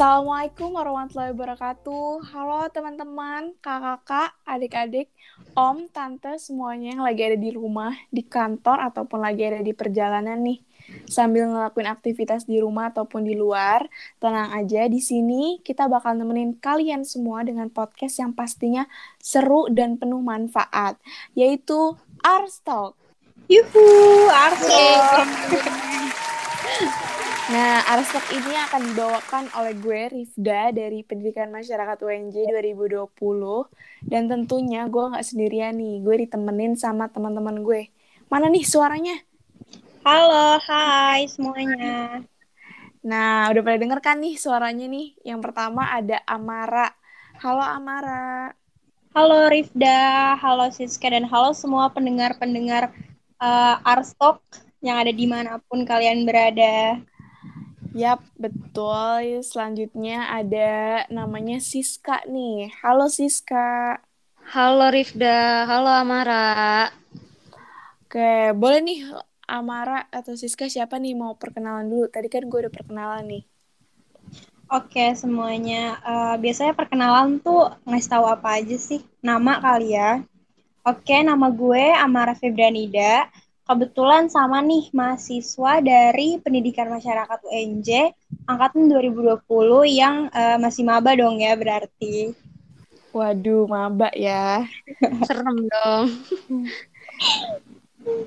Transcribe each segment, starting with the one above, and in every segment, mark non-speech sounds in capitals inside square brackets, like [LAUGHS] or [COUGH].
Assalamualaikum warahmatullahi wabarakatuh. Halo teman-teman, kakak-kakak, adik-adik, om, tante, semuanya yang lagi ada di rumah, di kantor, ataupun lagi ada di perjalanan nih. Sambil ngelakuin aktivitas di rumah ataupun di luar, tenang aja di sini kita bakal nemenin kalian semua dengan podcast yang pastinya seru dan penuh manfaat, yaitu Ars Talk. Yuhu, Ars Talk. [LAUGHS] Nah, Arstok ini akan dibawakan oleh gue, Rifda, dari Pendidikan Masyarakat UNJ 2020. Dan tentunya gue nggak sendirian nih, gue ditemenin sama teman-teman gue. Mana nih suaranya? Halo, hai semuanya. Nah, udah pada denger kan nih suaranya nih? Yang pertama ada Amara. Halo Amara. Halo Rifda, halo Siska, dan halo semua pendengar-pendengar uh, Arstok yang ada di mana pun kalian berada. Yap, betul. Selanjutnya ada namanya Siska nih. Halo Siska. Halo Rifda, halo Amara. Oke, boleh nih Amara atau Siska siapa nih mau perkenalan dulu? Tadi kan gue udah perkenalan nih. Oke semuanya, uh, biasanya perkenalan tuh ngasih tahu apa aja sih? Nama kali ya. Oke, nama gue Amara Febranida kebetulan sama nih mahasiswa dari Pendidikan Masyarakat UNJ angkatan 2020 yang uh, masih maba dong ya berarti. Waduh, maba ya. [LAUGHS] Serem dong.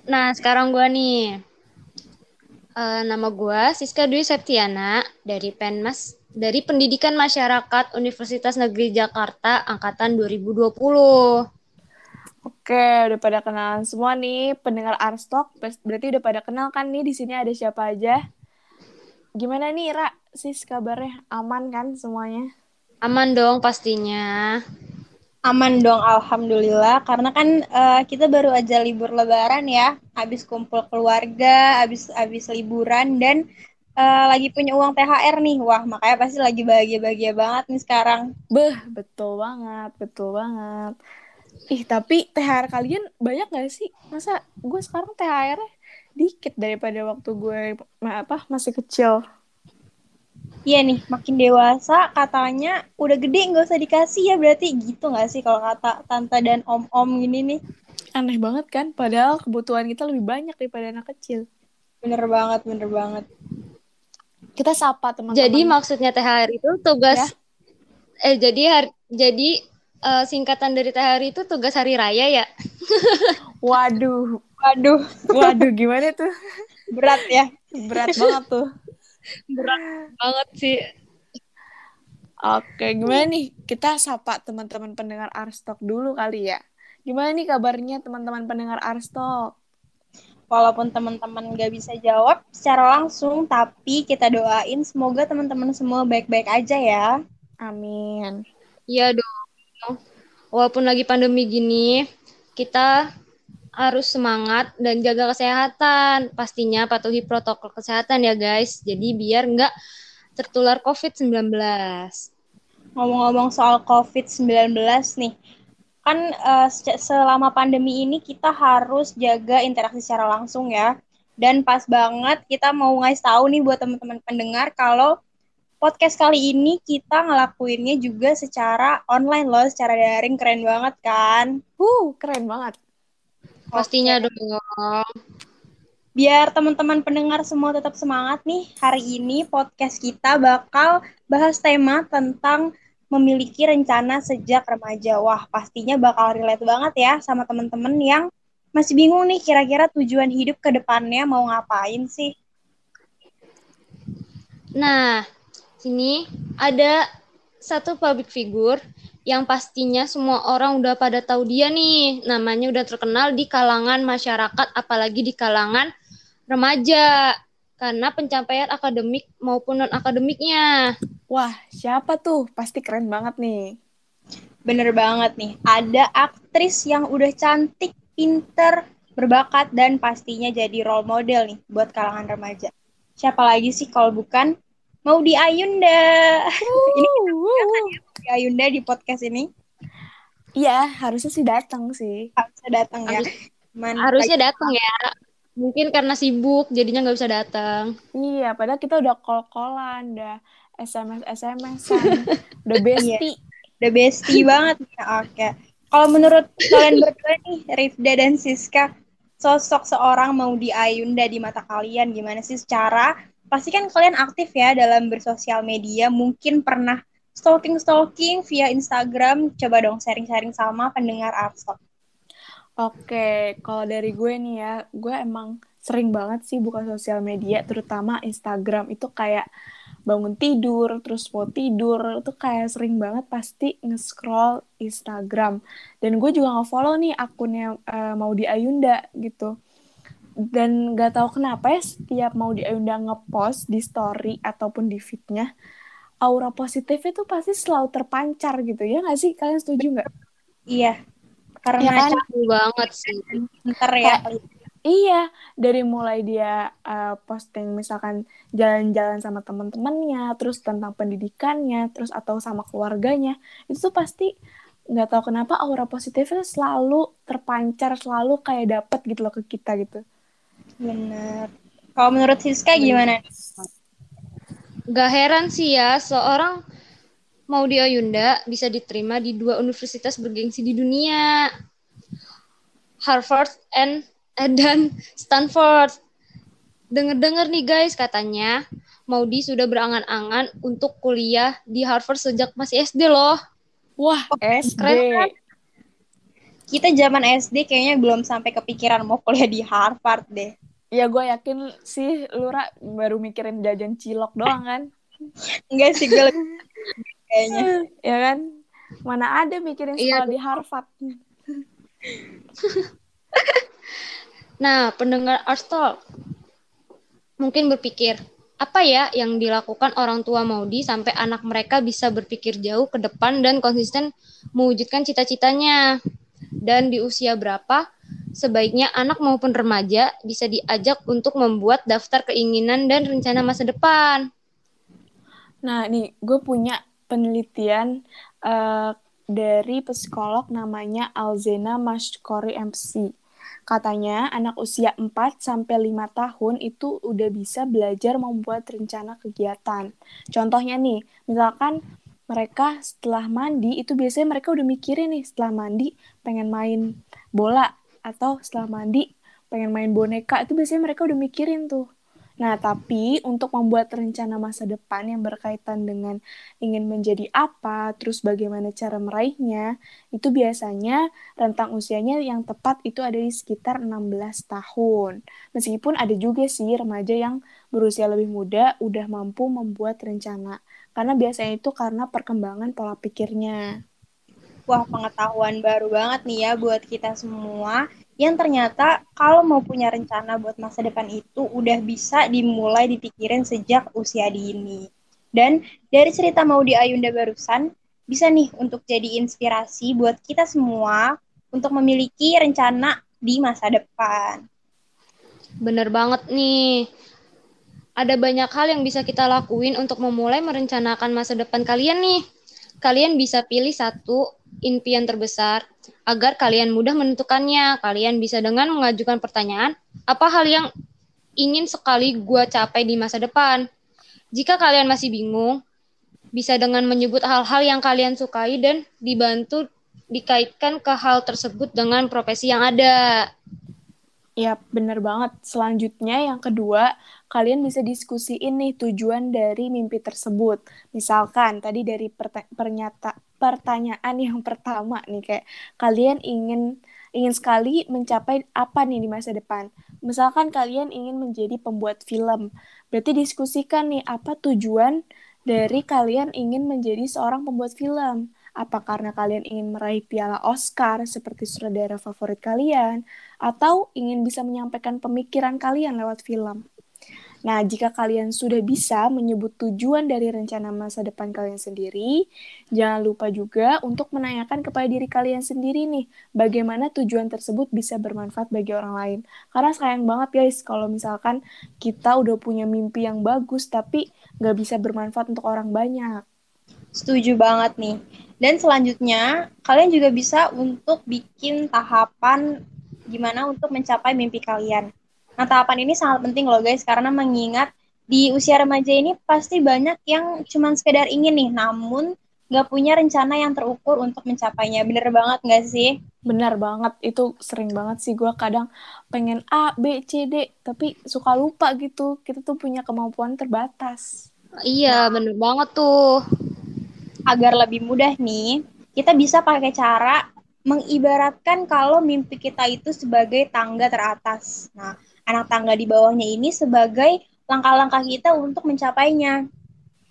[LAUGHS] nah, sekarang gue nih. Uh, nama gue Siska Dwi Septiana dari Penmas dari Pendidikan Masyarakat Universitas Negeri Jakarta angkatan 2020. Oke, udah pada kenalan semua nih pendengar Arstok. Berarti udah pada kenal kan nih di sini ada siapa aja? Gimana nih, Ra? Sis kabarnya aman kan semuanya? Aman dong pastinya. Aman dong, alhamdulillah. Karena kan uh, kita baru aja libur Lebaran ya, habis kumpul keluarga, habis habis liburan dan uh, lagi punya uang THR nih. Wah, makanya pasti lagi bahagia-bahagia banget nih sekarang. Beh, betul banget, betul banget. Ih, tapi THR kalian banyak gak sih? Masa gue sekarang THR-nya dikit daripada waktu gue apa masih kecil. Iya nih, makin dewasa katanya udah gede nggak usah dikasih ya berarti gitu nggak sih kalau kata tante dan om-om gini nih? Aneh banget kan, padahal kebutuhan kita lebih banyak daripada anak kecil. Bener banget, bener banget. Kita sapa teman-teman. Jadi maksudnya THR itu tugas ya? eh jadi hari, jadi uh, singkatan dari THR itu tugas hari raya ya? [LAUGHS] Waduh. Waduh. Waduh, gimana tuh? Berat ya? Berat banget tuh. Berat banget sih. Oke, gimana nih? Kita sapa teman-teman pendengar Arstok dulu kali ya. Gimana nih kabarnya teman-teman pendengar Arstok? Walaupun teman-teman gak bisa jawab secara langsung, tapi kita doain semoga teman-teman semua baik-baik aja ya. Amin. Iya walaupun lagi pandemi gini, kita harus semangat dan jaga kesehatan. Pastinya patuhi protokol kesehatan ya guys. Jadi biar nggak tertular COVID-19. Ngomong-ngomong soal COVID-19 nih, kan uh, selama pandemi ini kita harus jaga interaksi secara langsung ya. Dan pas banget kita mau ngasih tahu nih buat teman-teman pendengar kalau podcast kali ini kita ngelakuinnya juga secara online loh, secara daring keren banget kan? Uh, keren banget. Pastinya okay. dong. Biar teman-teman pendengar semua tetap semangat nih, hari ini podcast kita bakal bahas tema tentang memiliki rencana sejak remaja. Wah, pastinya bakal relate banget ya sama teman-teman yang masih bingung nih kira-kira tujuan hidup ke depannya mau ngapain sih? Nah, sini ada satu public figure yang pastinya semua orang udah pada tahu dia nih. Namanya udah terkenal di kalangan masyarakat, apalagi di kalangan remaja. Karena pencapaian akademik maupun non-akademiknya. Wah, siapa tuh? Pasti keren banget nih. Bener banget nih. Ada aktris yang udah cantik, pinter, berbakat, dan pastinya jadi role model nih buat kalangan remaja. Siapa lagi sih kalau bukan mau di Ayunda. Uh, [LAUGHS] ini uh. di Ayunda di podcast ini. Iya, harusnya sih datang sih. Harusnya datang ya. Man, harusnya datang ya. Mungkin karena sibuk, jadinya nggak bisa datang. Iya, padahal kita udah call-callan, udah SMS-SMS-an, [LAUGHS] udah bestie. Udah bestie [LAUGHS] banget. Oke. Kalau menurut kalian berdua nih, Rifda dan Siska, sosok seorang Maudi Ayunda di mata kalian gimana sih secara pasti kan kalian aktif ya dalam bersosial media, mungkin pernah stalking-stalking via Instagram, coba dong sharing-sharing sama pendengar Artstalk. Oke, kalau dari gue nih ya, gue emang sering banget sih buka sosial media, terutama Instagram itu kayak bangun tidur, terus mau tidur, itu kayak sering banget pasti nge-scroll Instagram. Dan gue juga nge-follow nih akunnya uh, mau di Ayunda gitu. Dan gak tahu kenapa ya setiap mau di Ayunda nge-post di story ataupun di feednya, aura positif itu pasti selalu terpancar gitu ya nggak sih? Kalian setuju nggak? Iya, karena ya kan? banget sih. Ntar ya. Iya, dari mulai dia uh, posting misalkan jalan-jalan sama teman-temannya, terus tentang pendidikannya, terus atau sama keluarganya, itu tuh pasti nggak tahu kenapa aura positifnya selalu terpancar, selalu kayak dapet gitu loh ke kita gitu. Bener. Kalau menurut Siska gimana? Gak heran sih ya, seorang Maudio Yunda bisa diterima di dua universitas bergengsi di dunia. Harvard and eh, dan Stanford. Dengar-dengar nih guys, katanya Maudi sudah berangan-angan untuk kuliah di Harvard sejak masih SD loh. Wah, SD. Keren kan? Kita zaman SD kayaknya belum sampai kepikiran mau kuliah di Harvard deh. Ya gue yakin sih Lura baru mikirin jajan cilok doang kan. Enggak sih gue [LAUGHS] kayaknya. ya kan? Mana ada mikirin iya, sekolah iya. di Harvard. [LAUGHS] nah, pendengar Art Talk mungkin berpikir, apa ya yang dilakukan orang tua Maudi sampai anak mereka bisa berpikir jauh ke depan dan konsisten mewujudkan cita-citanya? Dan di usia berapa sebaiknya anak maupun remaja bisa diajak untuk membuat daftar keinginan dan rencana masa depan? Nah, nih gue punya penelitian uh, dari psikolog namanya Alzena Mashkori MC. Katanya anak usia 4 sampai 5 tahun itu udah bisa belajar membuat rencana kegiatan. Contohnya nih, misalkan mereka setelah mandi itu biasanya mereka udah mikirin nih setelah mandi pengen main bola atau setelah mandi pengen main boneka itu biasanya mereka udah mikirin tuh Nah, tapi untuk membuat rencana masa depan yang berkaitan dengan ingin menjadi apa, terus bagaimana cara meraihnya, itu biasanya rentang usianya yang tepat itu ada di sekitar 16 tahun. Meskipun ada juga sih remaja yang berusia lebih muda udah mampu membuat rencana. Karena biasanya itu karena perkembangan pola pikirnya. Wah, pengetahuan baru banget nih ya buat kita semua yang ternyata kalau mau punya rencana buat masa depan itu udah bisa dimulai dipikirin sejak usia dini. Dan dari cerita mau di Ayunda barusan, bisa nih untuk jadi inspirasi buat kita semua untuk memiliki rencana di masa depan. Bener banget nih. Ada banyak hal yang bisa kita lakuin untuk memulai merencanakan masa depan kalian nih. Kalian bisa pilih satu impian terbesar agar kalian mudah menentukannya. Kalian bisa dengan mengajukan pertanyaan, apa hal yang ingin sekali gue capai di masa depan? Jika kalian masih bingung, bisa dengan menyebut hal-hal yang kalian sukai dan dibantu dikaitkan ke hal tersebut dengan profesi yang ada. Ya, bener banget. Selanjutnya, yang kedua, kalian bisa diskusiin nih tujuan dari mimpi tersebut. Misalkan, tadi dari pernyataan pertanyaan yang pertama nih kayak kalian ingin ingin sekali mencapai apa nih di masa depan. Misalkan kalian ingin menjadi pembuat film, berarti diskusikan nih apa tujuan dari kalian ingin menjadi seorang pembuat film. Apa karena kalian ingin meraih piala Oscar seperti sutradara favorit kalian, atau ingin bisa menyampaikan pemikiran kalian lewat film? Nah, jika kalian sudah bisa menyebut tujuan dari rencana masa depan kalian sendiri, jangan lupa juga untuk menanyakan kepada diri kalian sendiri nih, bagaimana tujuan tersebut bisa bermanfaat bagi orang lain. Karena sayang banget guys, kalau misalkan kita udah punya mimpi yang bagus, tapi nggak bisa bermanfaat untuk orang banyak. Setuju banget nih. Dan selanjutnya, kalian juga bisa untuk bikin tahapan gimana untuk mencapai mimpi kalian. Nah, tahapan ini sangat penting loh guys, karena mengingat di usia remaja ini pasti banyak yang cuma sekedar ingin nih, namun nggak punya rencana yang terukur untuk mencapainya. Bener banget nggak sih? Benar banget, itu sering banget sih gue kadang pengen A, B, C, D, tapi suka lupa gitu. Kita tuh punya kemampuan terbatas. Iya, bener banget tuh. Agar lebih mudah nih, kita bisa pakai cara mengibaratkan kalau mimpi kita itu sebagai tangga teratas. Nah, anak tangga di bawahnya ini sebagai langkah-langkah kita untuk mencapainya.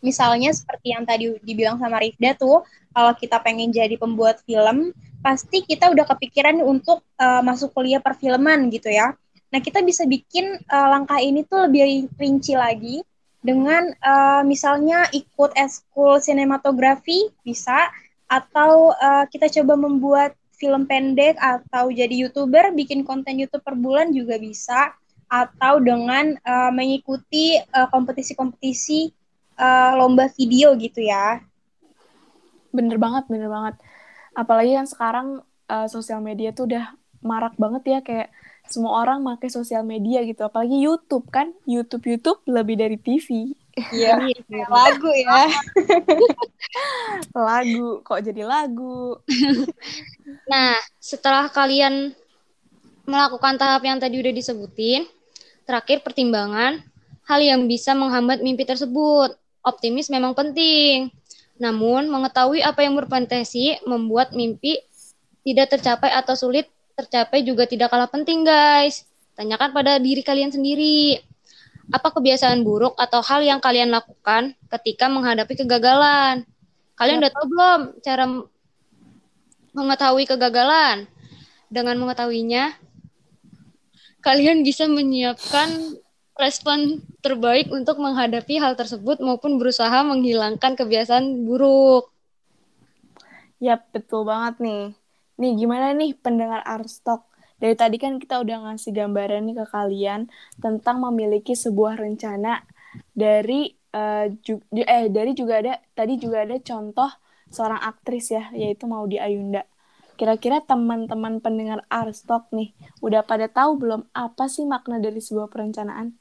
Misalnya seperti yang tadi dibilang sama Rifda tuh, kalau kita pengen jadi pembuat film, pasti kita udah kepikiran untuk uh, masuk kuliah perfilman gitu ya. Nah, kita bisa bikin uh, langkah ini tuh lebih rinci lagi dengan uh, misalnya ikut eskul sinematografi bisa atau uh, kita coba membuat film pendek atau jadi youtuber bikin konten YouTube per bulan juga bisa atau dengan uh, mengikuti uh, kompetisi-kompetisi uh, lomba video gitu ya. Bener banget, bener banget. Apalagi yang sekarang uh, sosial media tuh udah marak banget ya kayak semua orang pakai sosial media gitu. Apalagi YouTube kan, YouTube YouTube lebih dari TV. Iya [LAUGHS] lagu ya. [LAUGHS] lagu, kok jadi lagu. [LAUGHS] nah, setelah kalian melakukan tahap yang tadi udah disebutin, Terakhir, pertimbangan hal yang bisa menghambat mimpi tersebut. Optimis memang penting, namun mengetahui apa yang berpotensi membuat mimpi tidak tercapai atau sulit tercapai juga tidak kalah penting, guys. Tanyakan pada diri kalian sendiri. Apa kebiasaan buruk atau hal yang kalian lakukan ketika menghadapi kegagalan? Kalian udah tahu belum cara mengetahui kegagalan? Dengan mengetahuinya, kalian bisa menyiapkan respon terbaik untuk menghadapi hal tersebut maupun berusaha menghilangkan kebiasaan buruk. Yap, betul banget nih. Nih, gimana nih pendengar Arstok? Dari tadi kan kita udah ngasih gambaran nih ke kalian tentang memiliki sebuah rencana dari uh, eh dari juga ada tadi juga ada contoh seorang aktris ya, yaitu Maudi Ayunda. Kira-kira teman-teman pendengar Arstok nih, udah pada tahu belum apa sih makna dari sebuah perencanaan?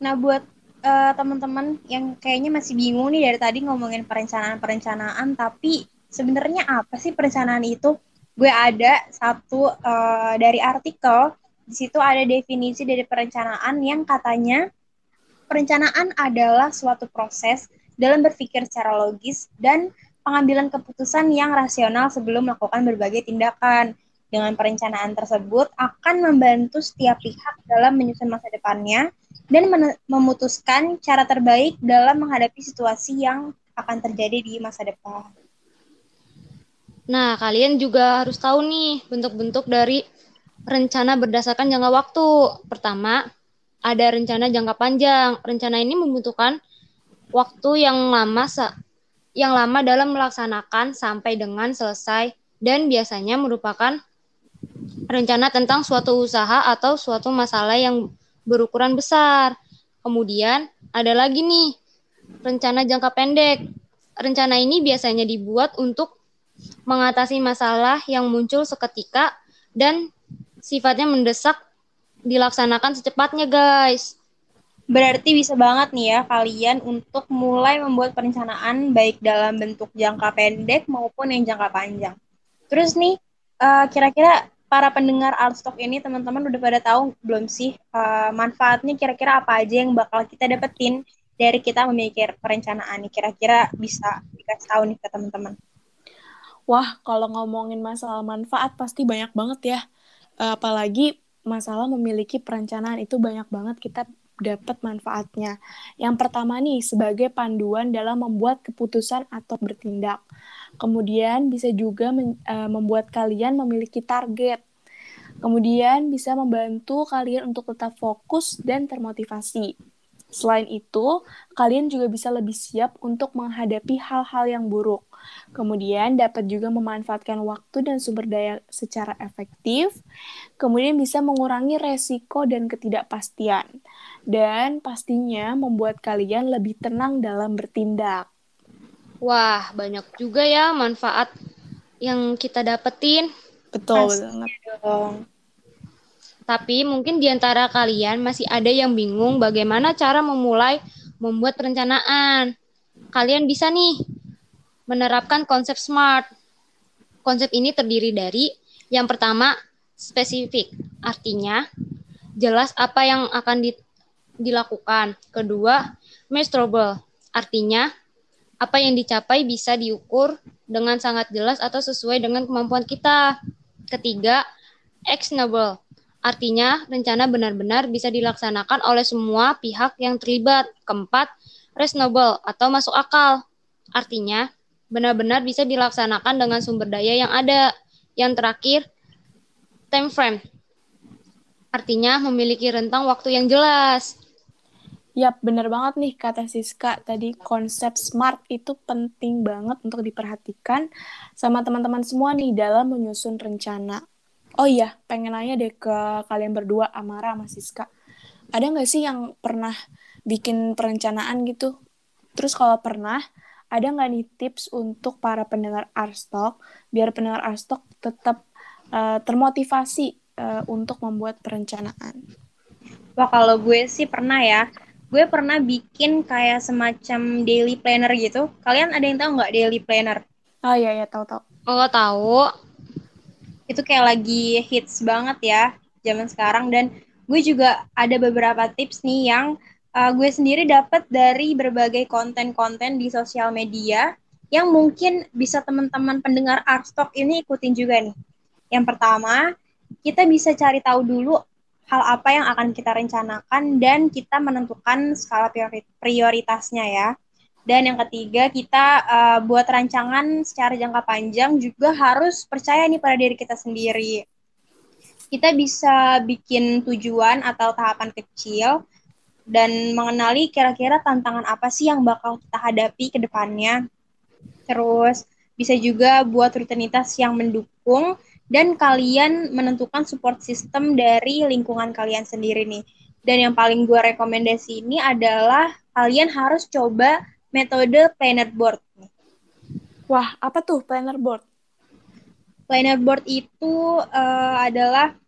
Nah, buat uh, teman-teman yang kayaknya masih bingung nih dari tadi ngomongin perencanaan-perencanaan, tapi sebenarnya apa sih perencanaan itu? Gue ada satu uh, dari artikel, di situ ada definisi dari perencanaan yang katanya perencanaan adalah suatu proses dalam berpikir secara logis dan pengambilan keputusan yang rasional sebelum melakukan berbagai tindakan. Dengan perencanaan tersebut akan membantu setiap pihak dalam menyusun masa depannya dan memutuskan cara terbaik dalam menghadapi situasi yang akan terjadi di masa depan. Nah, kalian juga harus tahu nih bentuk-bentuk dari rencana berdasarkan jangka waktu. Pertama, ada rencana jangka panjang. Rencana ini membutuhkan waktu yang lama yang lama dalam melaksanakan sampai dengan selesai dan biasanya merupakan rencana tentang suatu usaha atau suatu masalah yang berukuran besar. Kemudian ada lagi nih rencana jangka pendek. Rencana ini biasanya dibuat untuk mengatasi masalah yang muncul seketika dan sifatnya mendesak dilaksanakan secepatnya, guys. Berarti bisa banget nih ya kalian untuk mulai membuat perencanaan baik dalam bentuk jangka pendek maupun yang jangka panjang. Terus nih, uh, kira-kira para pendengar Artstock ini teman-teman udah pada tahu belum sih uh, manfaatnya kira-kira apa aja yang bakal kita dapetin dari kita memiliki perencanaan nih? Kira-kira bisa dikasih tahu nih ke teman-teman. Wah, kalau ngomongin masalah manfaat pasti banyak banget ya. Uh, apalagi masalah memiliki perencanaan itu banyak banget kita dapat manfaatnya. Yang pertama nih, sebagai panduan dalam membuat keputusan atau bertindak. Kemudian bisa juga men, uh, membuat kalian memiliki target. Kemudian bisa membantu kalian untuk tetap fokus dan termotivasi. Selain itu, kalian juga bisa lebih siap untuk menghadapi hal-hal yang buruk. Kemudian dapat juga memanfaatkan waktu dan sumber daya secara efektif. Kemudian bisa mengurangi resiko dan ketidakpastian. Dan pastinya membuat kalian lebih tenang dalam bertindak. Wah, banyak juga ya manfaat yang kita dapetin. Betul banget. Tapi mungkin di antara kalian masih ada yang bingung bagaimana cara memulai membuat perencanaan. Kalian bisa nih menerapkan konsep SMART. Konsep ini terdiri dari yang pertama spesifik, artinya jelas apa yang akan di, dilakukan. Kedua, measurable, artinya apa yang dicapai bisa diukur dengan sangat jelas atau sesuai dengan kemampuan kita. Ketiga, actionable, Artinya, rencana benar-benar bisa dilaksanakan oleh semua pihak yang terlibat. Keempat, reasonable atau masuk akal. Artinya, benar-benar bisa dilaksanakan dengan sumber daya yang ada. Yang terakhir, time frame. Artinya, memiliki rentang waktu yang jelas. Yap, bener banget nih kata Siska. Tadi konsep SMART itu penting banget untuk diperhatikan sama teman-teman semua nih dalam menyusun rencana. Oh iya, pengen nanya deh ke kalian berdua, Amara sama Siska. Ada nggak sih yang pernah bikin perencanaan gitu? Terus kalau pernah, ada nggak nih tips untuk para pendengar Arstok biar pendengar Arstok tetap uh, termotivasi uh, untuk membuat perencanaan? Wah kalau gue sih pernah ya. Gue pernah bikin kayak semacam daily planner gitu. Kalian ada yang tahu nggak daily planner? Oh iya iya tahu tahu. Oh tahu itu kayak lagi hits banget ya zaman sekarang dan gue juga ada beberapa tips nih yang uh, gue sendiri dapat dari berbagai konten-konten di sosial media yang mungkin bisa teman-teman pendengar Artstock ini ikutin juga nih. Yang pertama, kita bisa cari tahu dulu hal apa yang akan kita rencanakan dan kita menentukan skala prioritasnya ya. Dan yang ketiga, kita uh, buat rancangan secara jangka panjang juga harus percaya nih pada diri kita sendiri. Kita bisa bikin tujuan atau tahapan kecil dan mengenali kira-kira tantangan apa sih yang bakal kita hadapi ke depannya. Terus bisa juga buat rutinitas yang mendukung dan kalian menentukan support system dari lingkungan kalian sendiri nih. Dan yang paling gue rekomendasi ini adalah kalian harus coba metode planner board. Wah, apa tuh planner board? Planner board itu uh, adalah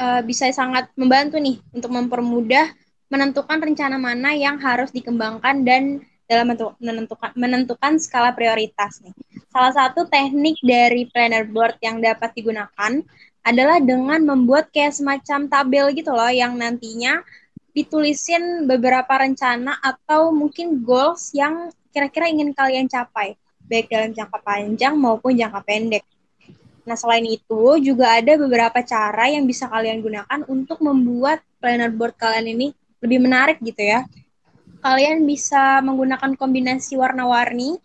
uh, bisa sangat membantu nih untuk mempermudah menentukan rencana mana yang harus dikembangkan dan dalam menentukan menentukan skala prioritas nih. Salah satu teknik dari planner board yang dapat digunakan adalah dengan membuat kayak semacam tabel gitu loh yang nantinya ditulisin beberapa rencana atau mungkin goals yang kira-kira ingin kalian capai, baik dalam jangka panjang maupun jangka pendek. Nah, selain itu juga ada beberapa cara yang bisa kalian gunakan untuk membuat planner board kalian ini lebih menarik gitu ya. Kalian bisa menggunakan kombinasi warna-warni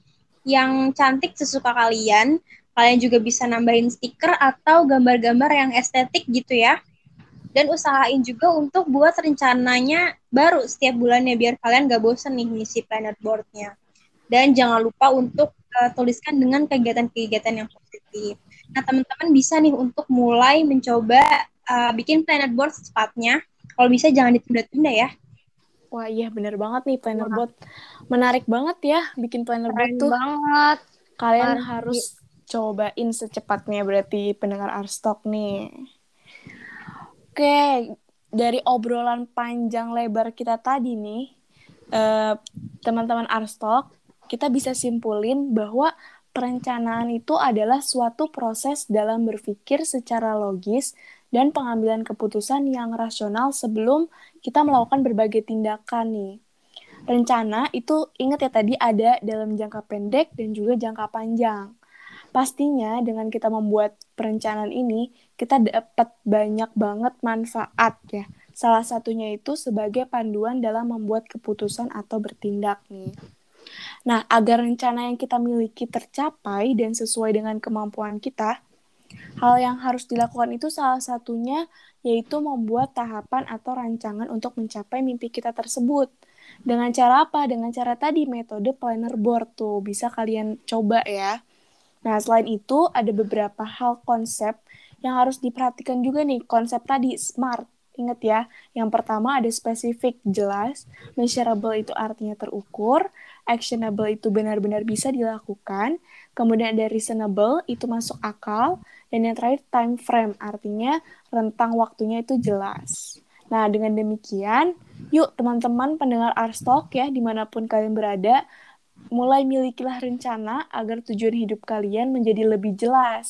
yang cantik sesuka kalian. Kalian juga bisa nambahin stiker atau gambar-gambar yang estetik gitu ya dan usahain juga untuk buat rencananya baru setiap bulannya biar kalian gak bosen nih ngisi planet boardnya dan jangan lupa untuk uh, tuliskan dengan kegiatan-kegiatan yang positif nah teman-teman bisa nih untuk mulai mencoba uh, bikin planet board secepatnya kalau bisa jangan ditunda-tunda ya Wah iya bener banget nih planner board. Menarik banget ya bikin planner board tuh. banget. Kalian harus cobain secepatnya berarti pendengar Arstock nih. Oke, dari obrolan panjang lebar kita tadi nih, uh, teman-teman Arstok, kita bisa simpulin bahwa perencanaan itu adalah suatu proses dalam berpikir secara logis dan pengambilan keputusan yang rasional sebelum kita melakukan berbagai tindakan nih. Rencana itu ingat ya tadi ada dalam jangka pendek dan juga jangka panjang. Pastinya dengan kita membuat perencanaan ini, kita dapat banyak banget manfaat ya. Salah satunya itu sebagai panduan dalam membuat keputusan atau bertindak nih. Nah, agar rencana yang kita miliki tercapai dan sesuai dengan kemampuan kita, hal yang harus dilakukan itu salah satunya yaitu membuat tahapan atau rancangan untuk mencapai mimpi kita tersebut. Dengan cara apa? Dengan cara tadi metode planner board tuh bisa kalian coba ya. Nah, selain itu ada beberapa hal konsep yang harus diperhatikan juga nih, konsep tadi SMART. Ingat ya, yang pertama ada spesifik, jelas, measurable itu artinya terukur, actionable itu benar-benar bisa dilakukan, kemudian ada reasonable itu masuk akal, dan yang terakhir time frame artinya rentang waktunya itu jelas. Nah, dengan demikian, yuk teman-teman pendengar Arstalk ya, di mana pun kalian berada, mulai milikilah rencana agar tujuan hidup kalian menjadi lebih jelas.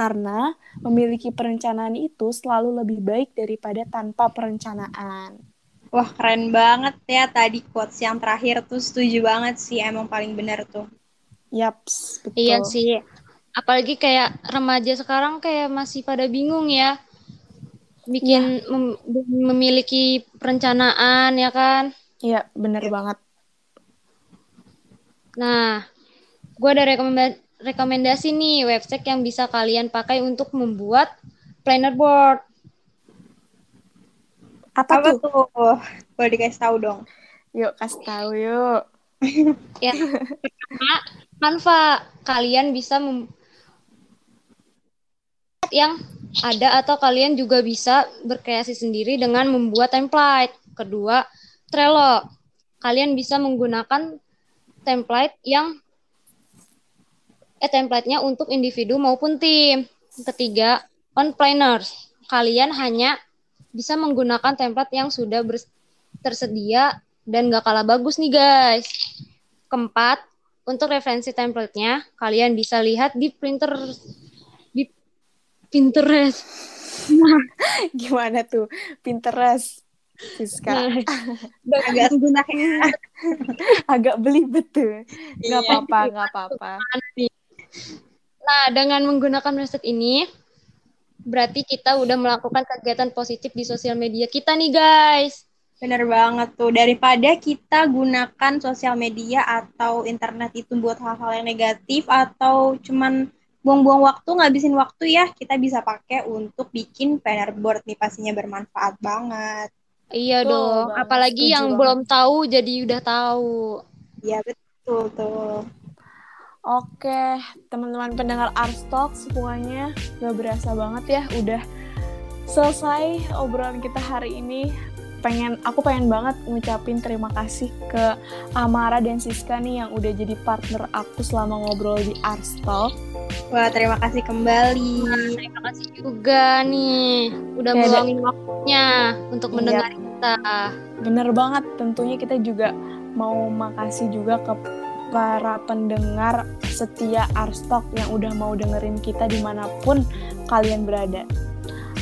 Karena memiliki perencanaan itu selalu lebih baik daripada tanpa perencanaan. Wah, keren banget ya tadi quotes yang terakhir tuh setuju banget sih, emang paling benar tuh. Yaps, betul. Iya sih. Apalagi kayak remaja sekarang kayak masih pada bingung ya. Bikin ya. mem memiliki perencanaan ya kan? Iya, bener ya. banget. Nah, gue ada rekomendasi, rekomendasi nih website yang bisa kalian pakai untuk membuat planner board. Apa, Apa tuh? tuh? Boleh dikasih tahu dong. Yuk, kasih tahu yuk. ya, pertama, Canva. Kalian bisa mem yang ada atau kalian juga bisa berkreasi sendiri dengan membuat template. Kedua, Trello. Kalian bisa menggunakan template yang eh template-nya untuk individu maupun tim. Ketiga, on planners. Kalian hanya bisa menggunakan template yang sudah tersedia dan gak kalah bagus nih guys. Keempat, untuk referensi template-nya, kalian bisa lihat di printer Pinterest. [LAUGHS] Gimana tuh Pinterest? Siska. Nah, [LAUGHS] agak gunakan [LAUGHS] agak belibet tuh. Gak iya. apa-apa, gak apa-apa. Nah, dengan menggunakan website ini, berarti kita udah melakukan kegiatan positif di sosial media kita nih, guys. Bener banget tuh. Daripada kita gunakan sosial media atau internet itu buat hal-hal yang negatif atau cuman buang-buang waktu, ngabisin waktu ya, kita bisa pakai untuk bikin banner board nih pastinya bermanfaat banget. Iya betul, dong, banget. apalagi Setuju yang banget. belum tahu jadi udah tahu. Iya betul tuh. Oke, teman-teman pendengar Arstalk semuanya gak berasa banget ya udah selesai obrolan kita hari ini. Pengen aku pengen banget ngucapin terima kasih ke Amara dan Siska nih yang udah jadi partner aku selama ngobrol di Arstalk. Wah, terima kasih kembali. Nah, terima kasih juga nih udah meluangin waktunya untuk iya. mendengar kita. Bener banget, tentunya kita juga mau makasih juga ke para pendengar setia Arstok yang udah mau dengerin kita di mana pun kalian berada.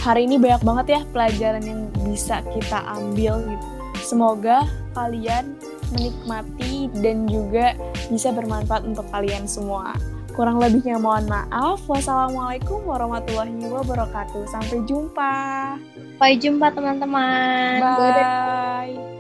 Hari ini banyak banget ya pelajaran yang bisa kita ambil gitu. Semoga kalian menikmati dan juga bisa bermanfaat untuk kalian semua. Kurang lebihnya mohon maaf. Wassalamualaikum warahmatullahi wabarakatuh. Sampai jumpa. Sampai jumpa teman-teman. Bye. Bye.